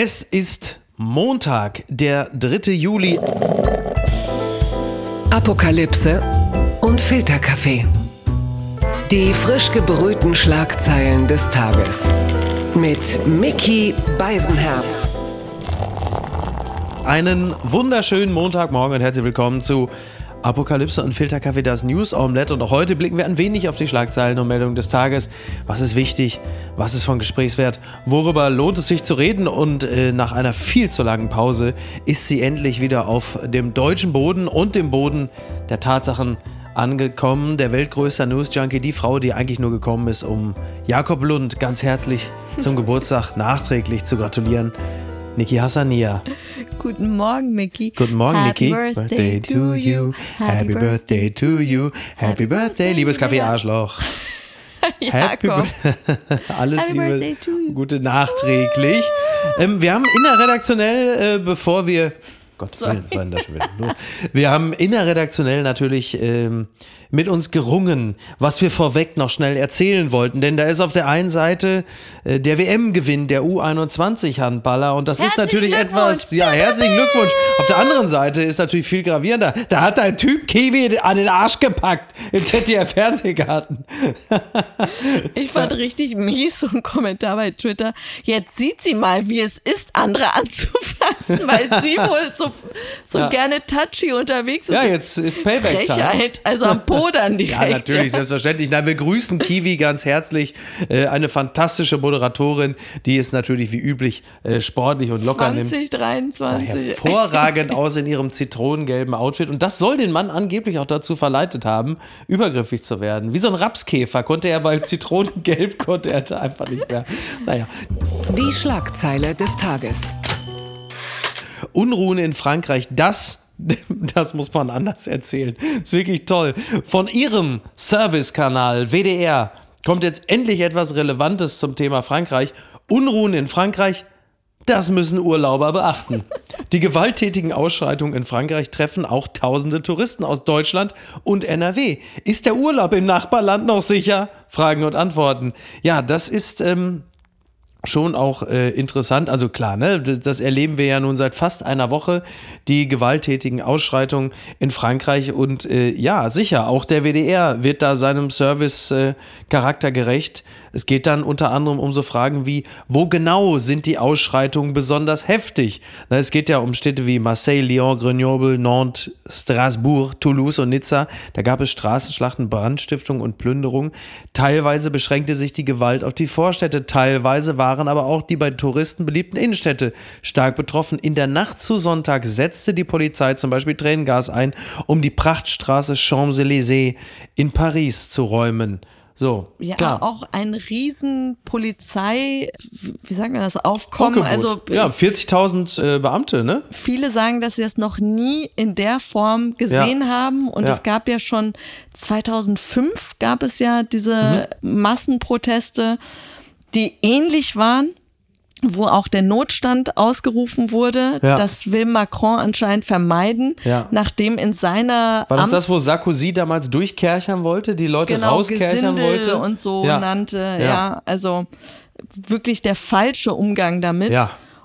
Es ist Montag, der 3. Juli. Apokalypse und Filterkaffee. Die frisch gebrühten Schlagzeilen des Tages. Mit Mickey Beisenherz. Einen wunderschönen Montagmorgen und herzlich willkommen zu Apokalypse und Filterkaffee, das News Omelette. Und auch heute blicken wir ein wenig auf die Schlagzeilen und Meldungen des Tages. Was ist wichtig? Was ist von Gesprächswert? Worüber lohnt es sich zu reden? Und äh, nach einer viel zu langen Pause ist sie endlich wieder auf dem deutschen Boden und dem Boden der Tatsachen angekommen. Der weltgrößte News Junkie, die Frau, die eigentlich nur gekommen ist, um Jakob Lund ganz herzlich zum Geburtstag nachträglich zu gratulieren. Niki Hassania. Guten Morgen, Mickey. Guten Morgen, Happy Niki. Birthday to you. Happy Birthday to you. Happy Birthday, liebes Kaffee Arschloch. Happy Alles Happy Liebe, Birthday to you. gute nachträglich. Ähm, wir haben innerredaktionell, äh, bevor wir Gott, was war denn da schon wieder los? Wir haben innerredaktionell natürlich ähm, mit uns gerungen, was wir vorweg noch schnell erzählen wollten. Denn da ist auf der einen Seite äh, der WM-Gewinn der U21-Handballer und das ist natürlich etwas, ja, herzlichen Glückwunsch. Auf der anderen Seite ist natürlich viel gravierender. Da hat ein Typ Kiwi an den Arsch gepackt im ZDF-Fernsehgarten. Ich fand richtig mies so ein Kommentar bei Twitter. Jetzt sieht sie mal, wie es ist, andere anzufassen, weil sie wohl so, so Ja. gerne touchy unterwegs ist. Ja, jetzt ist Payback-Time. Also am Podern direkt. Ja, natürlich, ja. selbstverständlich. Na, wir grüßen Kiwi ganz herzlich. Äh, eine fantastische Moderatorin, die ist natürlich wie üblich äh, sportlich und locker nimmt. 2023. Hervorragend aus in ihrem zitronengelben Outfit. Und das soll den Mann angeblich auch dazu verleitet haben, übergriffig zu werden. Wie so ein Rapskäfer konnte er bei Zitronengelb, konnte er da einfach nicht mehr. Naja. Die Schlagzeile des Tages. Unruhen in Frankreich, das, das muss man anders erzählen. Ist wirklich toll. Von ihrem Servicekanal WDR kommt jetzt endlich etwas Relevantes zum Thema Frankreich. Unruhen in Frankreich, das müssen Urlauber beachten. Die gewalttätigen Ausschreitungen in Frankreich treffen auch tausende Touristen aus Deutschland und NRW. Ist der Urlaub im Nachbarland noch sicher? Fragen und Antworten. Ja, das ist ähm, schon auch äh, interessant. Also klar, ne, das, erleben wir ja nun seit fast einer Woche, die gewalttätigen Ausschreitungen in Frankreich. Und äh, ja, sicher, auch der WDR wird da seinem Service-Charakter gerecht. Es geht dann unter anderem um so Fragen wie, wo genau sind die Ausschreitungen besonders heftig? Na, es geht ja um Städte wie Marseille, Lyon, Grenoble, Nantes, Strasbourg, Toulouse und Nizza. Da gab es Straßenschlachten, Brandstiftung und Plünderung. Teilweise beschränkte sich die Gewalt auf die Vorstädte, teilweise waren aber auch die bei Touristen beliebten Innenstädte stark betroffen. In der Nacht zu Sonntag setzte die Polizei zum Beispiel Tränengas ein, um die Prachtstraße Champs-Élysées in Paris zu räumen. So, Ja, klar. auch ein riesen Polizei, wie sagen wir das, Aufkommen. Aufgebot. Also ja, 40.000 äh, Beamte, ne? viele sagen, dass sie es noch nie in der Form gesehen haben. Und Ja. es gab ja schon 2005 gab es ja diese Mhm. Massenproteste, die ähnlich waren wo auch der Notstand ausgerufen wurde. Ja. Das will Macron anscheinend vermeiden, Ja. nachdem in seiner War das Amts- das, wo Sarkozy damals durchkerchern wollte, die Leute genau, rauskerchern Gesindel wollte? und so ja. nannte. Ja. Also wirklich der falsche Umgang damit.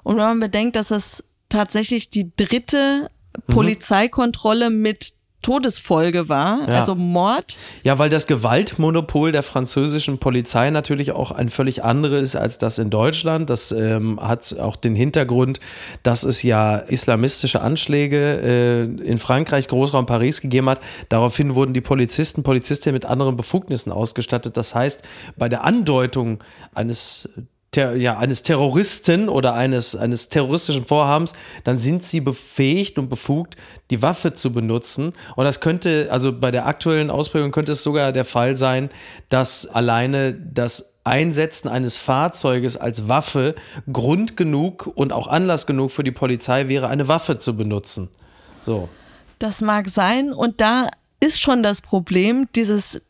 Und wenn man bedenkt, dass das tatsächlich die dritte Mhm. Polizeikontrolle mit Todesfolge war, Ja. also Mord. Ja, weil das Gewaltmonopol der französischen Polizei natürlich auch ein völlig anderes ist als das in Deutschland. Das ähm, hat auch den Hintergrund, dass es ja islamistische Anschläge äh, in Frankreich, Großraum Paris gegeben hat. Daraufhin wurden die Polizisten, Polizistinnen mit anderen Befugnissen ausgestattet. Das heißt, bei der Andeutung eines Ter ja, eines Terroristen oder eines, eines terroristischen Vorhabens, dann sind sie befähigt und befugt, die Waffe zu benutzen. Und das könnte, also bei der aktuellen Ausprägung könnte es sogar der Fall sein, dass alleine das Einsetzen eines Fahrzeuges als Waffe Grund genug und auch Anlass genug für die Polizei wäre, eine Waffe zu benutzen. So. Das mag sein. Und da ist schon das Problem, dieses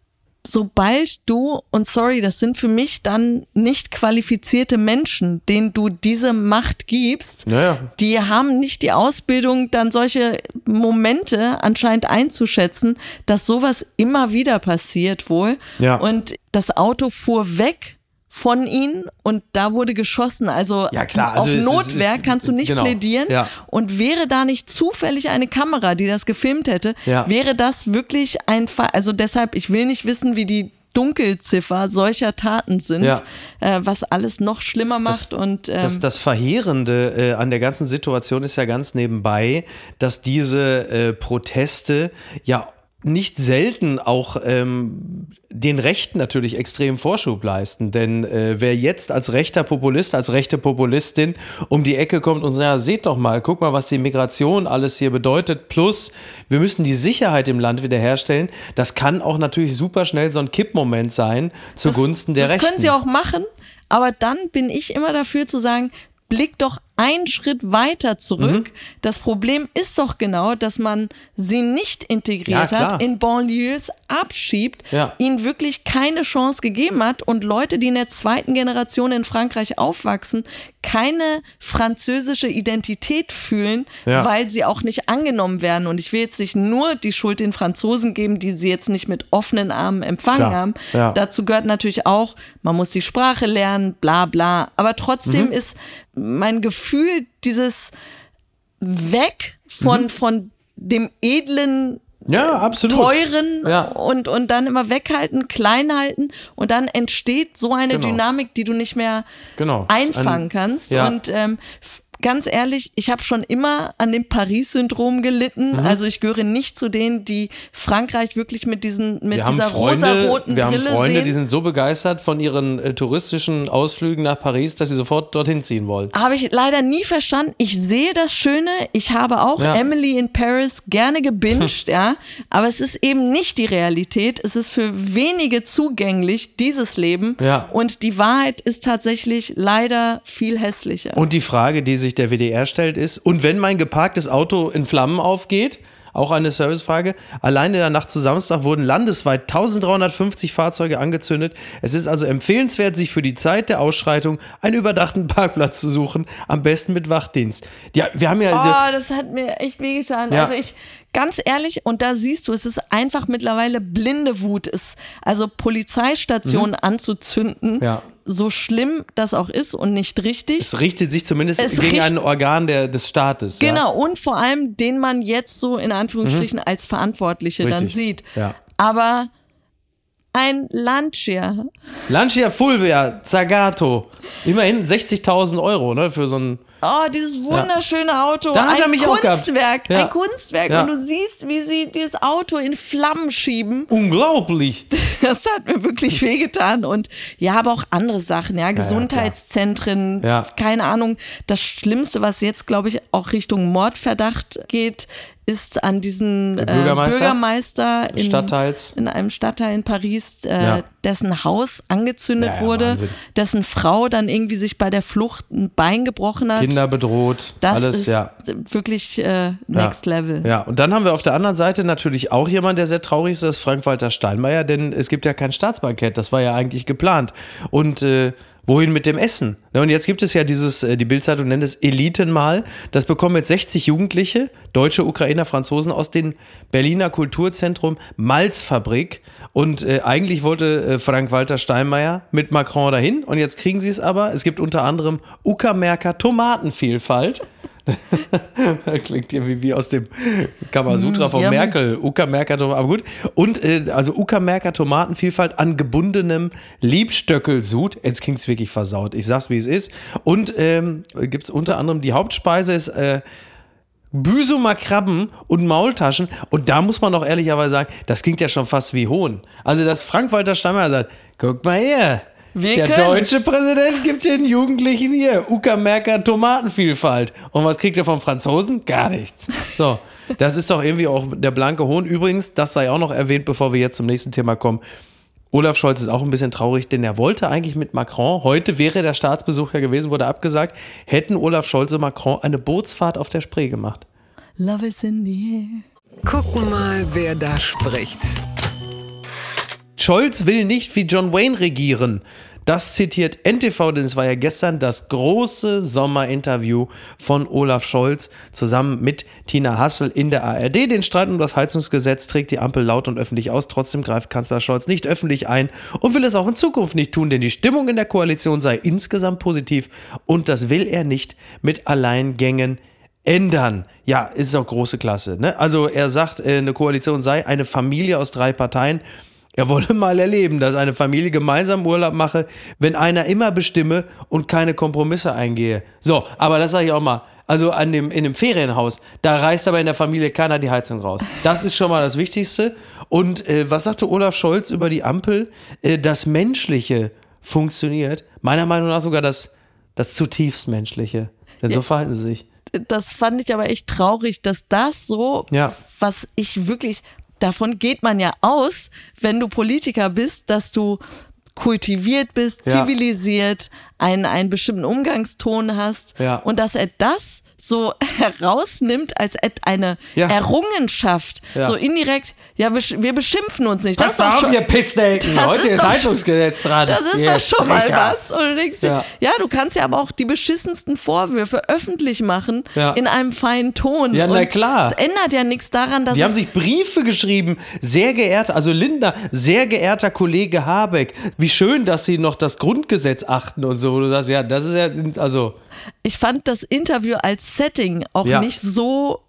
sobald du, und sorry, das sind für mich dann nicht qualifizierte Menschen, denen du diese Macht gibst, Naja. die haben nicht die Ausbildung, dann solche Momente anscheinend einzuschätzen, dass sowas immer wieder passiert wohl. Ja. Und das Auto fuhr weg von ihnen und da wurde geschossen. Also, Ja, klar, also auf es ist- Notwehr kannst du nicht genau, plädieren. ja. Und wäre da nicht zufällig eine Kamera, die das gefilmt hätte, Ja. wäre das wirklich ein Fall. Also deshalb, ich will nicht wissen, wie die Dunkelziffer solcher Taten sind, Ja. äh, was alles noch schlimmer macht. und ähm, Das, das Verheerende äh, an der ganzen Situation ist ja ganz nebenbei, dass diese äh, Proteste ja nicht selten auch ähm, den Rechten natürlich extrem Vorschub leisten. Denn äh, wer jetzt als rechter Populist, als rechte Populistin um die Ecke kommt und sagt, ja, seht doch mal, guck mal, was die Migration alles hier bedeutet, plus wir müssen die Sicherheit im Land wiederherstellen, das kann auch natürlich super schnell so ein Kippmoment sein zugunsten der das Rechten. können sie auch machen, aber dann bin ich immer dafür zu sagen, blick doch einen Schritt weiter zurück. Mhm. Das Problem ist doch genau, dass man sie nicht integriert Ja, hat, in Banlieues abschiebt, Ja. ihnen wirklich keine Chance gegeben hat und Leute, die in der zweiten Generation in Frankreich aufwachsen, keine französische Identität fühlen, Ja. weil sie auch nicht angenommen werden. Und ich will jetzt nicht nur die Schuld den Franzosen geben, die sie jetzt nicht mit offenen Armen empfangen Klar, haben. Dazu gehört natürlich auch, man muss die Sprache lernen, bla bla. Aber trotzdem Mhm. ist mein Gefühl dieses Weg von, von dem edlen ja, absolut. teuren Ja. und, und dann immer weghalten, klein halten und dann entsteht so eine Genau. Dynamik, die du nicht mehr Genau. einfangen Ein- kannst. Ja. Und ähm, ganz ehrlich, ich habe schon immer an dem Paris-Syndrom gelitten. Mhm. Also ich gehöre nicht zu denen, die Frankreich wirklich mit diesen mit Wir dieser rosaroten wir haben Brille Freunde, sehen. die sind so begeistert von ihren äh, touristischen Ausflügen nach Paris, dass sie sofort dorthin ziehen wollen. Habe ich leider nie verstanden. Ich sehe das Schöne. Ich habe auch Ja. Emily in Paris gerne gebinged, ja. Aber es ist eben nicht die Realität. Es ist für wenige zugänglich, dieses Leben. Ja. Und die Wahrheit ist tatsächlich leider viel hässlicher. Und die Frage, die sich der WDR stellt, ist: Und wenn mein geparktes Auto in Flammen aufgeht? Auch eine Servicefrage. Allein in der Nacht zu Samstag wurden landesweit 1350 Fahrzeuge angezündet. Es ist also empfehlenswert, sich für die Zeit der Ausschreitung einen überdachten Parkplatz zu suchen. Am besten mit Wachdienst. Ja, wir haben ja. Oh, das hat mir echt wehgetan. Ja. Also ich, ganz ehrlich, und da siehst du, es ist einfach mittlerweile blinde Wut. Es, also Polizeistationen anzuzünden, Mhm. Ja. So schlimm das auch ist und nicht richtig. es richtet sich zumindest Es gegen ein Organ der, des Staates. Ja? Genau, und vor allem, den man jetzt so in Anführungsstrichen als Verantwortliche dann Mhm. Richtig, sieht. ja. Aber ein Lancia, Lancia Fulvia Zagato. Immerhin 60.000 Euro, ne, für so ein. oh, dieses wunderschöne Auto, Da hat er ein mich auch gehabt. Kunstwerk, Ja. ein Kunstwerk. Ja. Und du siehst, wie sie dieses Auto in Flammen schieben. Unglaublich. Das hat mir wirklich wehgetan. Und ja, aber auch andere Sachen, ja, Gesundheitszentren, Ja. keine Ahnung. Das Schlimmste, was jetzt, glaube ich, auch Richtung Mordverdacht geht, ist an diesen Der äh, Bürgermeister? Bürgermeister in, in einem Stadtteil in Paris, äh, Ja. dessen Haus angezündet Ja, ja, wurde, Wahnsinn. dessen Frau dann irgendwie sich bei der Flucht ein Bein gebrochen hat. Kinder bedroht. das alles, ist ja. wirklich äh, next level. Ja, und dann haben wir auf der anderen Seite natürlich auch jemand, der sehr traurig ist, das ist Frank-Walter Steinmeier, denn es gibt ja kein Staatsbankett, das war ja eigentlich geplant. Und äh, wohin mit dem Essen? Und jetzt gibt es ja dieses, äh, die Bildzeitung nennt es Elitenmahl. Das bekommen jetzt 60 Jugendliche, Deutsche, Ukrainer, Franzosen aus dem Berliner Kulturzentrum Malzfabrik. Und äh, eigentlich wollte äh, Frank-Walter Steinmeier mit Macron dahin. Und jetzt kriegen sie es aber. Es gibt unter anderem Uckermärker Tomatenvielfalt. Klingt irgendwie wie aus dem Kamasutra von yummy. Merkel. Uckermärker Tomaten, aber gut. Und äh, also Uckermärker Tomatenvielfalt an gebundenem Liebstöckelsud. Jetzt klingt es wirklich versaut. Ich sag's, wie es ist. Und ähm, gibt es unter anderem die Hauptspeise ist äh, Büsumer Krabben und Maultaschen. Und da muss man doch ehrlicherweise sagen, das klingt ja schon fast wie Hohn. Also, dass Frank-Walter Steinmeier sagt, guck mal her. Wir der können's. deutsche Präsident gibt den Jugendlichen hier Uckermärker Tomatenvielfalt. Und was kriegt er vom Franzosen? Gar nichts. So, das ist doch irgendwie auch der blanke Hohn. Übrigens, das sei auch noch erwähnt, bevor wir jetzt zum nächsten Thema kommen. Olaf Scholz ist auch ein bisschen traurig, denn er wollte eigentlich mit Macron, heute wäre der Staatsbesuch ja gewesen, wurde abgesagt, hätten Olaf Scholz und Macron eine Bootsfahrt auf der Spree gemacht. Love is in the air. Gucken mal, wer da spricht. Scholz will nicht wie John Wayne regieren. Das zitiert NTV, denn es war ja gestern das große Sommerinterview von Olaf Scholz zusammen mit Tina Hassel in der ARD. Den Streit um das Heizungsgesetz trägt die Ampel laut und öffentlich aus. Trotzdem greift Kanzler Scholz nicht öffentlich ein und will es auch in Zukunft nicht tun, denn die Stimmung in der Koalition sei insgesamt positiv und das will er nicht mit Alleingängen ändern. Ja, ist auch große Klasse. Ne? Also er sagt, äh, eine Koalition sei eine Familie aus drei Parteien. Er wolle mal erleben, dass eine Familie gemeinsam Urlaub mache, wenn einer immer bestimme und keine Kompromisse eingehe. So, aber das sage ich auch mal. Also an dem, in dem Ferienhaus, da reißt aber in der Familie keiner die Heizung raus. Das ist schon mal das Wichtigste. Und äh, was sagte Olaf Scholz über die Ampel? Äh, das Menschliche funktioniert. Meiner Meinung nach sogar das, das zutiefst Menschliche. Denn so verhalten sie sich das fand ich aber echt traurig, dass das so, ja. was ich wirklich, davon geht man ja aus, wenn du Politiker bist, dass du kultiviert bist, zivilisiert, ja. einen, einen bestimmten Umgangston hast ja. und dass er das so herausnimmt als eine ja. Errungenschaft. Ja. So indirekt, ja, wir, wir beschimpfen uns nicht. Pass das ist auf, schon, ihr Pissnelken, heute ist, ist Heizungsgesetz dran. Das ist yes. doch schon mal was. Und du denkst dir, ja. du kannst ja aber auch die beschissensten Vorwürfe öffentlich machen in einem feinen Ton. Ja, na klar. Es ändert ja nichts daran, dass Die haben sich Briefe geschrieben, sehr geehrter, also Linda, sehr geehrter Kollege Habeck, wie schön, dass Sie noch das Grundgesetz achten und so. Du sagst, ja, das ist ja, also ich fand das Interview als Setting auch ja. nicht so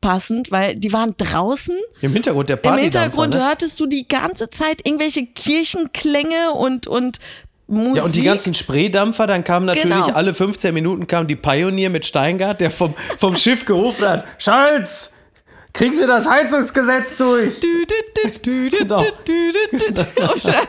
passend, weil die waren draußen. Im Hintergrund der Party. Im Hintergrund ne? hörtest du die ganze Zeit irgendwelche Kirchenklänge und, und Musik. Ja, und die ganzen Spreedampfer, dann kamen natürlich genau. alle 15 Minuten kam die Pionier mit Steingart, der vom, vom Schiff gerufen hat, Scholz, Kriegen Sie das Heizungsgesetz durch? Du, du, du, genau.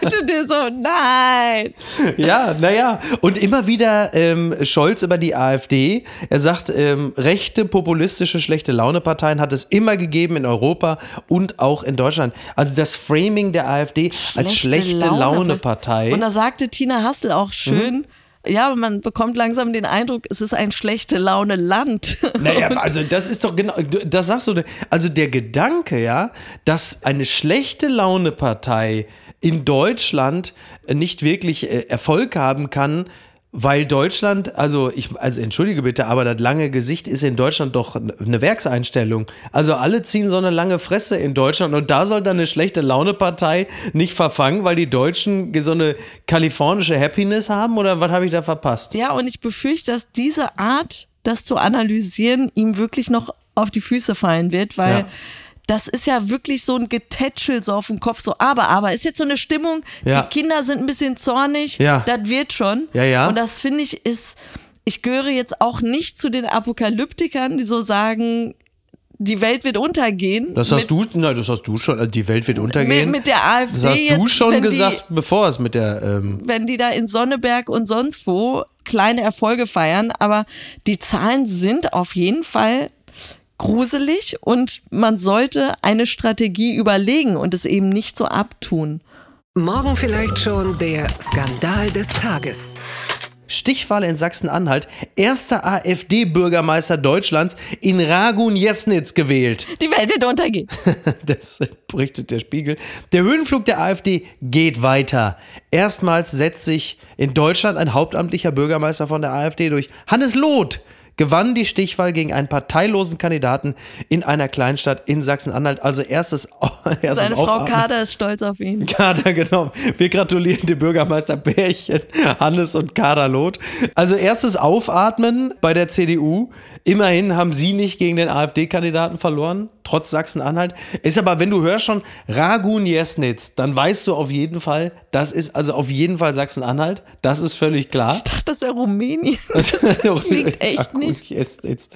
Und dir so, nein. Ja, naja. Und immer wieder ähm, Scholz über die AfD. Er sagt, ähm, rechte, populistische, schlechte Laune-Parteien hat es immer gegeben in Europa und auch in Deutschland. Also das Framing der AfD schlechte als schlechte Laune-Partei. Laune und da sagte Tina Hassel auch schön, mhm ja, man bekommt langsam den Eindruck, es ist ein schlechte Laune Land. Naja, also das ist doch genau, das sagst du, also der Gedanke, ja, dass eine schlechte Laune Partei in Deutschland nicht wirklich äh, Erfolg haben kann, weil Deutschland, also ich, also entschuldige bitte, aber das lange Gesicht ist in Deutschland doch eine Werkseinstellung. Also alle ziehen so eine lange Fresse in Deutschland und da soll dann eine schlechte Laune-Partei nicht verfangen, weil die Deutschen so eine kalifornische Happiness haben oder was habe ich da verpasst? Ja, und ich befürchte, dass diese Art, das zu analysieren, ihm wirklich noch auf die Füße fallen wird, weil ja das ist ja wirklich so ein Getätschel so auf dem Kopf, so, aber, aber, ist jetzt so eine Stimmung, ja. die Kinder sind ein bisschen zornig, ja. das wird schon. Ja, ja. Und das finde ich ist, ich gehöre jetzt auch nicht zu den Apokalyptikern, die so sagen, die Welt wird untergehen. Das hast du, nein, das hast du schon, also die Welt wird untergehen. Mit, mit der AfD. Das hast jetzt, du schon gesagt, die, bevor es mit der. Ähm wenn die da in Sonneberg und sonst wo kleine Erfolge feiern, aber die Zahlen sind auf jeden Fall gruselig und man sollte eine Strategie überlegen und es eben nicht so abtun. Morgen vielleicht schon der Skandal des Tages. Stichwahl in Sachsen-Anhalt. Erster AfD-Bürgermeister Deutschlands in Ragun Jesnitz gewählt. Die Welt wird untergehen. das berichtet der Spiegel. Der Höhenflug der AfD geht weiter. Erstmals setzt sich in Deutschland ein hauptamtlicher Bürgermeister von der AfD durch. Hannes Loth gewann die Stichwahl gegen einen parteilosen Kandidaten in einer Kleinstadt in Sachsen-Anhalt. Also erstes, erstes Seine Frau Kader ist stolz auf ihn. Kader, genau. Wir gratulieren dem Bürgermeister Bärchen, Hannes und Kader Loth. Also erstes Aufatmen bei der CDU. Immerhin haben sie nicht gegen den AfD-Kandidaten verloren, trotz Sachsen-Anhalt. Ist aber, wenn du hörst schon Ragun Jesnitz, dann weißt du auf jeden Fall, das ist also auf jeden Fall Sachsen-Anhalt. Das ist völlig klar. Ich dachte, das wäre Rumänien. Das klingt echt nicht gut jetzt, jetzt.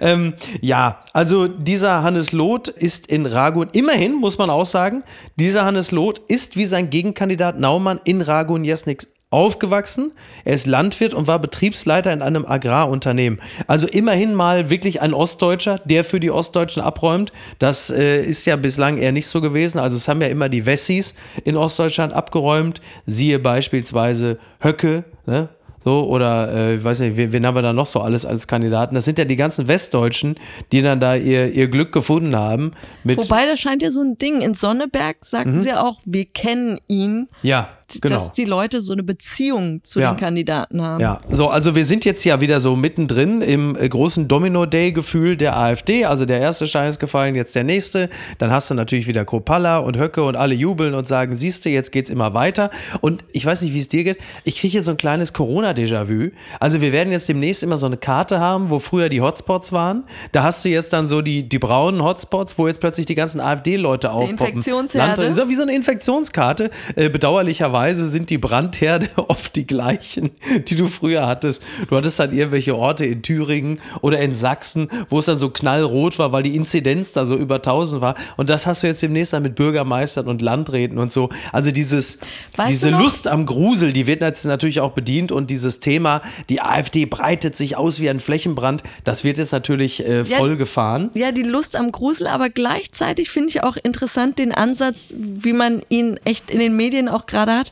Ähm, ja, also dieser Hannes Loth ist in Ragun, immerhin muss man auch sagen, dieser Hannes Loth ist wie sein Gegenkandidat Naumann in Ragun Jesnix aufgewachsen. Er ist Landwirt und war Betriebsleiter in einem Agrarunternehmen. Also immerhin mal wirklich ein Ostdeutscher, der für die Ostdeutschen abräumt. Das äh, ist ja bislang eher nicht so gewesen. Also es haben ja immer die Wessis in Ostdeutschland abgeräumt. Siehe beispielsweise Höcke, ne? So, oder äh, weiß nicht, wen, wen haben wir da noch so alles als Kandidaten? Das sind ja die ganzen Westdeutschen, die dann da ihr, ihr Glück gefunden haben. Wobei, das scheint ja so ein Ding. In Sonneberg sagten mhm. sie auch, wir kennen ihn. Ja. Genau. dass die Leute so eine Beziehung zu Ja. den Kandidaten haben. Ja, so, also wir sind jetzt ja wieder so mittendrin im äh, großen Domino-Day-Gefühl der AfD. Also der erste Stein ist gefallen, jetzt der nächste. Dann hast du natürlich wieder Kropalla und Höcke und alle jubeln und sagen, siehste, jetzt geht's immer weiter. Und ich weiß nicht, wie es dir geht. Ich kriege hier so ein kleines Corona-Déjà-vu. Also wir werden jetzt demnächst immer so eine Karte haben, wo früher die Hotspots waren. Da hast du jetzt dann so die, die braunen Hotspots, wo jetzt plötzlich die ganzen AfD-Leute aufpoppen. Infektionsherde. Land- ist ja wie so eine Infektionskarte. Äh, bedauerlicherweise sind die Brandherde oft die gleichen, die du früher hattest. Du hattest dann irgendwelche Orte in Thüringen oder in Sachsen, wo es dann so knallrot war, weil die Inzidenz da so über 1000 war. Und das hast du jetzt demnächst dann mit Bürgermeistern und Landräten und so. Also dieses, Weißt diese Lust am Grusel, die wird jetzt natürlich auch bedient und dieses Thema, die AfD breitet sich aus wie ein Flächenbrand, das wird jetzt natürlich äh, Ja, voll gefahren. Ja, die Lust am Grusel, aber gleichzeitig finde ich auch interessant den Ansatz, wie man ihn echt in den Medien auch gerade hat.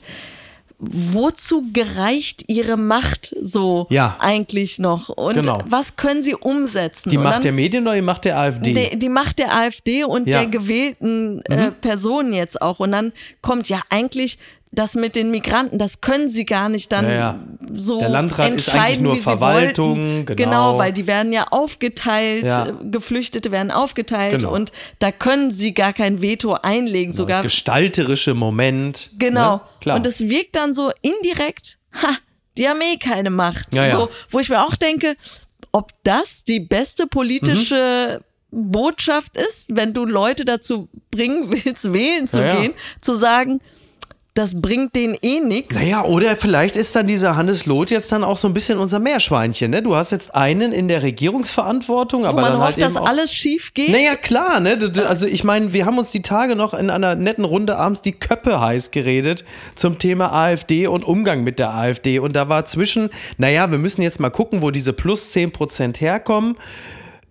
Wozu gereicht ihre Macht so Ja. eigentlich noch? Und Genau. was können sie umsetzen? Die Und Macht dann- der Medien oder die Macht der AfD? Die, die Macht der AfD und Ja. Mhm. der gewählten äh, Personen jetzt auch. Und dann kommt ja eigentlich das mit den Migranten, das können sie gar nicht dann Ja, ja. so Der Landrat ist entscheiden, eigentlich nur wie sie Verwaltung, wollten. genau. genau, weil die werden ja aufgeteilt, Ja. äh, Geflüchtete werden aufgeteilt Genau. und da können sie gar kein Veto einlegen, das sogar gestalterische Moment. Genau. Ne? Klar. Und es wirkt dann so indirekt, ha, die haben eh keine Macht. Ja. So, wo ich mir auch denke, ob das die beste politische Botschaft ist, wenn du Leute dazu bringen willst, wählen zu gehen, zu sagen, das bringt denen eh nichts. Naja, oder vielleicht ist dann dieser Hannes Loth jetzt dann auch so ein bisschen unser Meerschweinchen. Ne? Du hast jetzt einen in der Regierungsverantwortung, Wo aber man dann hofft, halt dass alles schief geht. Naja, klar, ne? Also ich meine, wir haben uns die Tage noch in einer netten Runde abends die Köppe heiß geredet zum Thema AfD und Umgang mit der AfD. Und da war zwischen, naja, wir müssen jetzt mal gucken, wo diese plus 10% herkommen,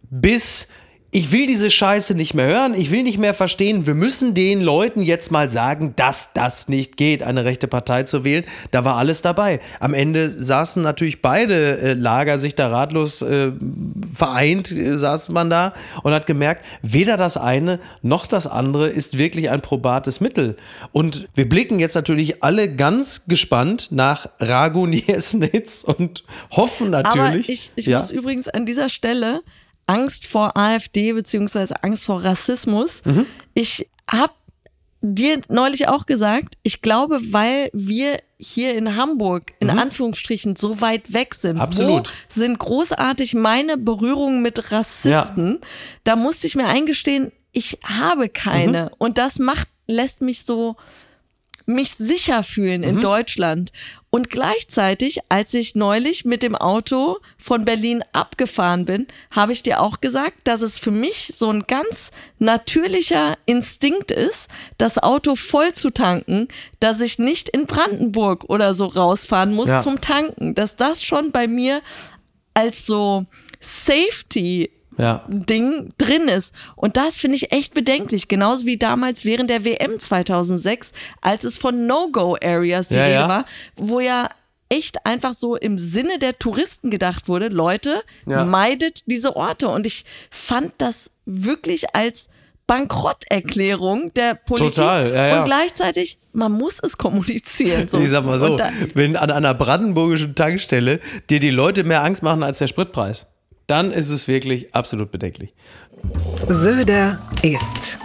bis ich will diese Scheiße nicht mehr hören, ich will nicht mehr verstehen, wir müssen den Leuten jetzt mal sagen, dass das nicht geht, eine rechte Partei zu wählen. Da war alles dabei. Am Ende saßen natürlich beide äh, Lager sich da ratlos äh, vereint, äh, saß man da und hat gemerkt, weder das eine noch das andere ist wirklich ein probates Mittel. Und wir blicken jetzt natürlich alle ganz gespannt nach Ragun Jesnitz und hoffen natürlich. Aber ich, ich ja, muss übrigens an dieser Stelle Angst vor AfD beziehungsweise Angst vor Rassismus. Mhm. Ich habe dir neulich auch gesagt, ich glaube, weil wir hier in Hamburg in Anführungsstrichen so weit weg sind, Mhm. Absolut. wo sind großartig meine Berührungen mit Rassisten, da musste ich mir eingestehen, ich habe keine. Mhm. Und das macht, lässt mich so mich sicher fühlen Mhm. in Deutschland. Und gleichzeitig, als ich neulich mit dem Auto von Berlin abgefahren bin, habe ich dir auch gesagt, dass es für mich so ein ganz natürlicher Instinkt ist, das Auto voll zu tanken, dass ich nicht in Brandenburg oder so rausfahren muss Ja. zum Tanken. Dass das schon bei mir als so Safety ja. Ding drin ist. Und das finde ich echt bedenklich. Genauso wie damals während der WM 2006, als es von No-Go-Areas die Ja, Rede ja. war, wo ja echt einfach so im Sinne der Touristen gedacht wurde, Leute, meidet diese Orte. Und ich fand das wirklich als Bankrotterklärung der Politik. Total, ja, ja. Und gleichzeitig, man muss es kommunizieren. So. Ich sag mal so, da, wenn an einer brandenburgischen Tankstelle dir die Leute mehr Angst machen als der Spritpreis, dann ist es wirklich absolut bedenklich. Söder ist.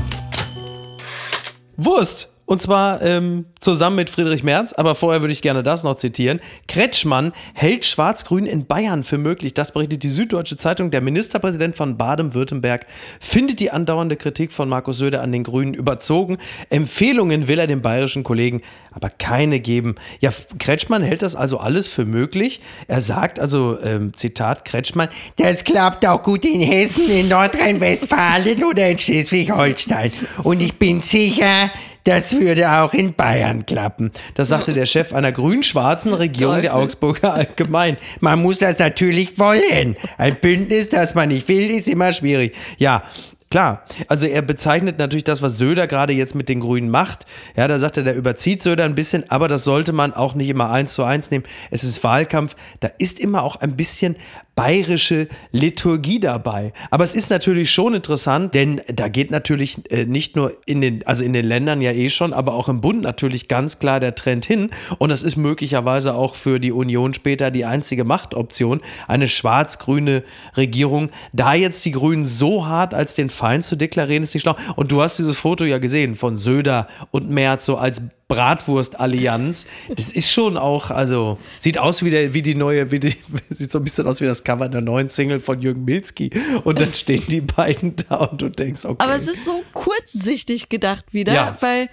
Wurst. Und zwar ähm, zusammen mit Friedrich Merz, aber vorher würde ich gerne das noch zitieren. Kretschmann hält Schwarz-Grün in Bayern für möglich. Das berichtet die Süddeutsche Zeitung. Der Ministerpräsident von Baden-Württemberg findet die andauernde Kritik von Markus Söder an den Grünen überzogen. Empfehlungen will er den bayerischen Kollegen aber keine geben. Ja, Kretschmann hält das also alles für möglich. Er sagt also, ähm, Zitat Kretschmann, das klappt auch gut in Hessen, in Nordrhein-Westfalen oder in Schleswig-Holstein. Und ich bin sicher, das würde auch in Bayern klappen. Das sagte der Chef einer grün-schwarzen Regierung der Teufel. Augsburger Allgemein. Man muss das natürlich wollen. Ein Bündnis, das man nicht will, ist immer schwierig. Ja. Klar, also er bezeichnet natürlich das, was Söder gerade jetzt mit den Grünen macht. Ja, da sagt er, der überzieht Söder ein bisschen, aber das sollte man auch nicht immer eins zu eins nehmen. Es ist Wahlkampf, da ist immer auch ein bisschen bayerische Liturgie dabei. Aber es ist natürlich schon interessant, denn da geht natürlich äh, nicht nur in den, also in den Ländern ja eh schon, aber auch im Bund natürlich ganz klar der Trend hin. Und das ist möglicherweise auch für die Union später die einzige Machtoption, eine schwarz-grüne Regierung. Da jetzt die Grünen so hart als den Feind zu deklarieren, ist nicht schlau. Und du hast dieses Foto ja gesehen von Söder und Merz so als Bratwurst-Allianz. Das ist schon auch, also, sieht aus wie, der, wie die neue, wie die, sieht so ein bisschen aus wie das Cover der neuen Single von Jürgen Milzki. Und dann stehen die beiden da und du denkst, okay. Aber es ist so kurzsichtig gedacht wieder, Ja. weil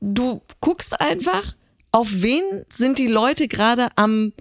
du guckst einfach, auf wen sind die Leute gerade am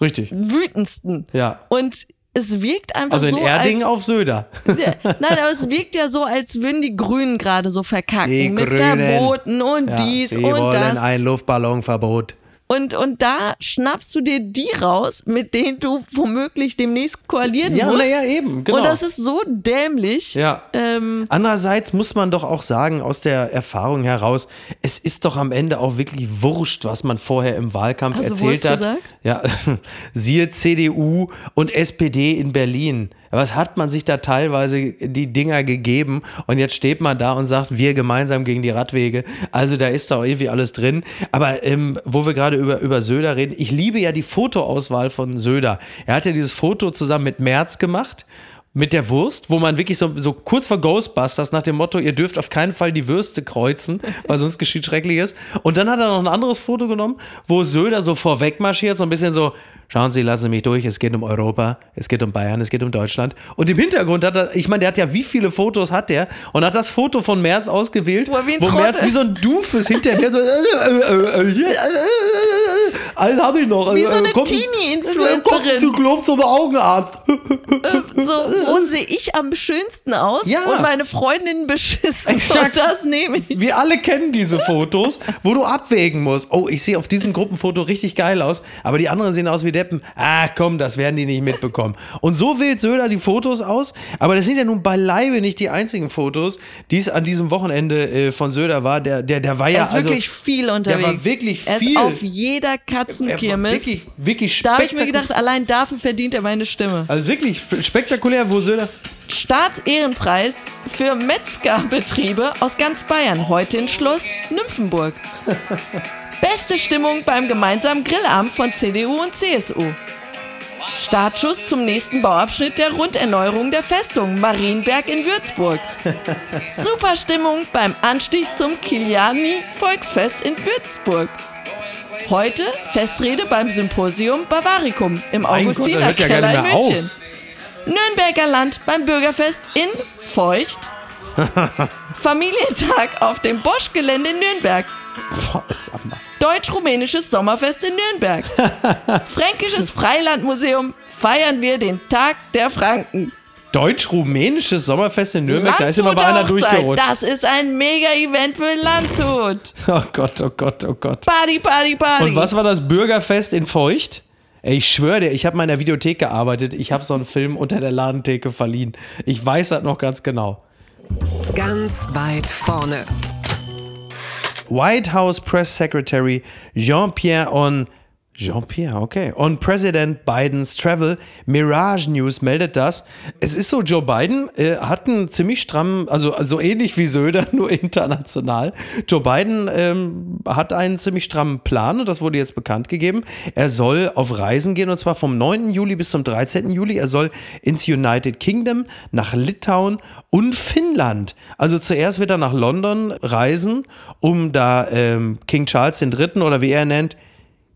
Richtig. wütendsten. Ja. Und es wirkt einfach Also in so, Erding auf Söder. Nein, aber es wirkt ja so, als würden die Grünen gerade so verkacken Die mit Grünen. Verboten und Ja, dies sie und wollen das. ein Luftballonverbot. Und, und da schnappst du dir die raus, mit denen du womöglich demnächst koalieren Ja, musst. na ja, eben, genau. Und das ist so dämlich. Ja. Ähm, Andererseits muss man doch auch sagen, aus der Erfahrung heraus, es ist doch am Ende auch wirklich wurscht, was man vorher im Wahlkampf du erzählt hat. gesagt? Ja, siehe CDU und SPD in Berlin. Was hat man sich da teilweise die Dinger gegeben und jetzt steht man da und sagt, wir gemeinsam gegen die Radwege. Also da ist doch irgendwie alles drin. Aber ähm, wo wir gerade über, über Söder reden, ich liebe ja die Fotoauswahl von Söder. Er hat ja dieses Foto zusammen mit Merz gemacht mit der Wurst, wo man wirklich so, so kurz vor Ghostbusters nach dem Motto, ihr dürft auf keinen Fall die Würste kreuzen, weil sonst geschieht Schreckliches. Und dann hat er noch ein anderes Foto genommen, wo Söder so vorweg marschiert, so ein bisschen so, schauen Sie, lassen Sie mich durch, es geht um Europa, es geht um Bayern, es geht um Deutschland. Und im Hintergrund hat er, ich meine, der hat ja, wie viele Fotos hat der? Und hat das Foto von Merz ausgewählt, Wo wie ein wo Merz wie so ein Doofes hinterher so, einen habe ich noch. Wie so eine Kommt- Teenie-Influencerin. Kommt zu Club zum Augenarzt. so, wo sehe ich am schönsten aus Ja. und meine Freundin beschissen. Exakt. Und das nehme ich. Wir alle kennen diese Fotos, wo du abwägen musst. Oh, ich sehe auf diesem Gruppenfoto richtig geil aus, aber die anderen sehen aus wie Deppen. Ah, komm, das werden die nicht mitbekommen. Und so wählt Söder die Fotos aus, aber das sind ja nun beileibe nicht die einzigen Fotos, die es an diesem Wochenende äh, von Söder war. Der, der, der war ja Er ist also, wirklich viel unterwegs. war wirklich Er ist viel. auf jeder er war Katzenkirmes. wirklich, wirklich Da habe ich mir gedacht, allein dafür verdient er meine Stimme. Also wirklich spektakulär, wo Söder. Staatsehrenpreis für Metzgerbetriebe aus ganz Bayern. Heute in Schloss Nymphenburg. Beste Stimmung beim gemeinsamen Grillabend von CDU und CSU. Startschuss zum nächsten Bauabschnitt der Runderneuerung der Festung Marienberg in Würzburg. Super Stimmung beim Anstieg zum Kiliani Volksfest in Würzburg. Heute Festrede beim Symposium Bavaricum im Mein Gott, das Augustiner hört ja in mehr auf. München. Nürnberger Land beim Bürgerfest in Feucht. Familientag auf dem Bosch-Gelände in Nürnberg. Deutsch-rumänisches Sommerfest in Nürnberg. Fränkisches Freilandmuseum feiern wir den Tag der Franken. Deutsch-rumänisches Sommerfest in Nürnberg, da ist immer bei einer Hochzeit, durchgerutscht. Das ist ein Mega-Event für Landshut. Oh Gott, oh Gott, oh Gott. Party, Party, Party. Und was war das Bürgerfest in Feucht? Ey, ich schwöre dir, ich habe mal in der Videothek gearbeitet. Ich habe so einen Film unter der Ladentheke verliehen. Ich weiß das noch ganz genau. Ganz weit vorne. White House Press Secretary Jean-Pierre on Jean-Pierre, okay. On President Bidens Travel. Mirage News meldet das. Es ist so, Joe Biden äh, hat einen ziemlich strammen, also, also ähnlich wie Söder, nur international. Joe Biden ähm, hat einen ziemlich strammen Plan und das wurde jetzt bekannt gegeben. Er soll auf Reisen gehen und zwar vom 9. Juli bis zum 13. Juli. Er soll ins United Kingdom, nach Litauen und Finnland. Also zuerst wird er nach London reisen, um da ähm, King Charles III. oder wie er nennt,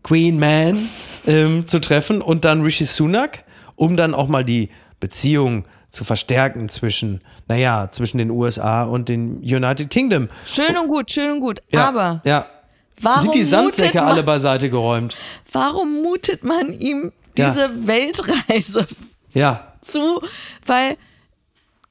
Queen Man ähm, zu treffen und dann Rishi Sunak, um dann auch mal die Beziehung zu verstärken zwischen, naja, zwischen den USA und den United Kingdom. Schön und gut, schön und gut. Ja, Aber ja. warum, Sind die Sandsäcke mutet alle man, beiseite geräumt? warum mutet man ihm Ja. diese Weltreise Ja, zu? Weil,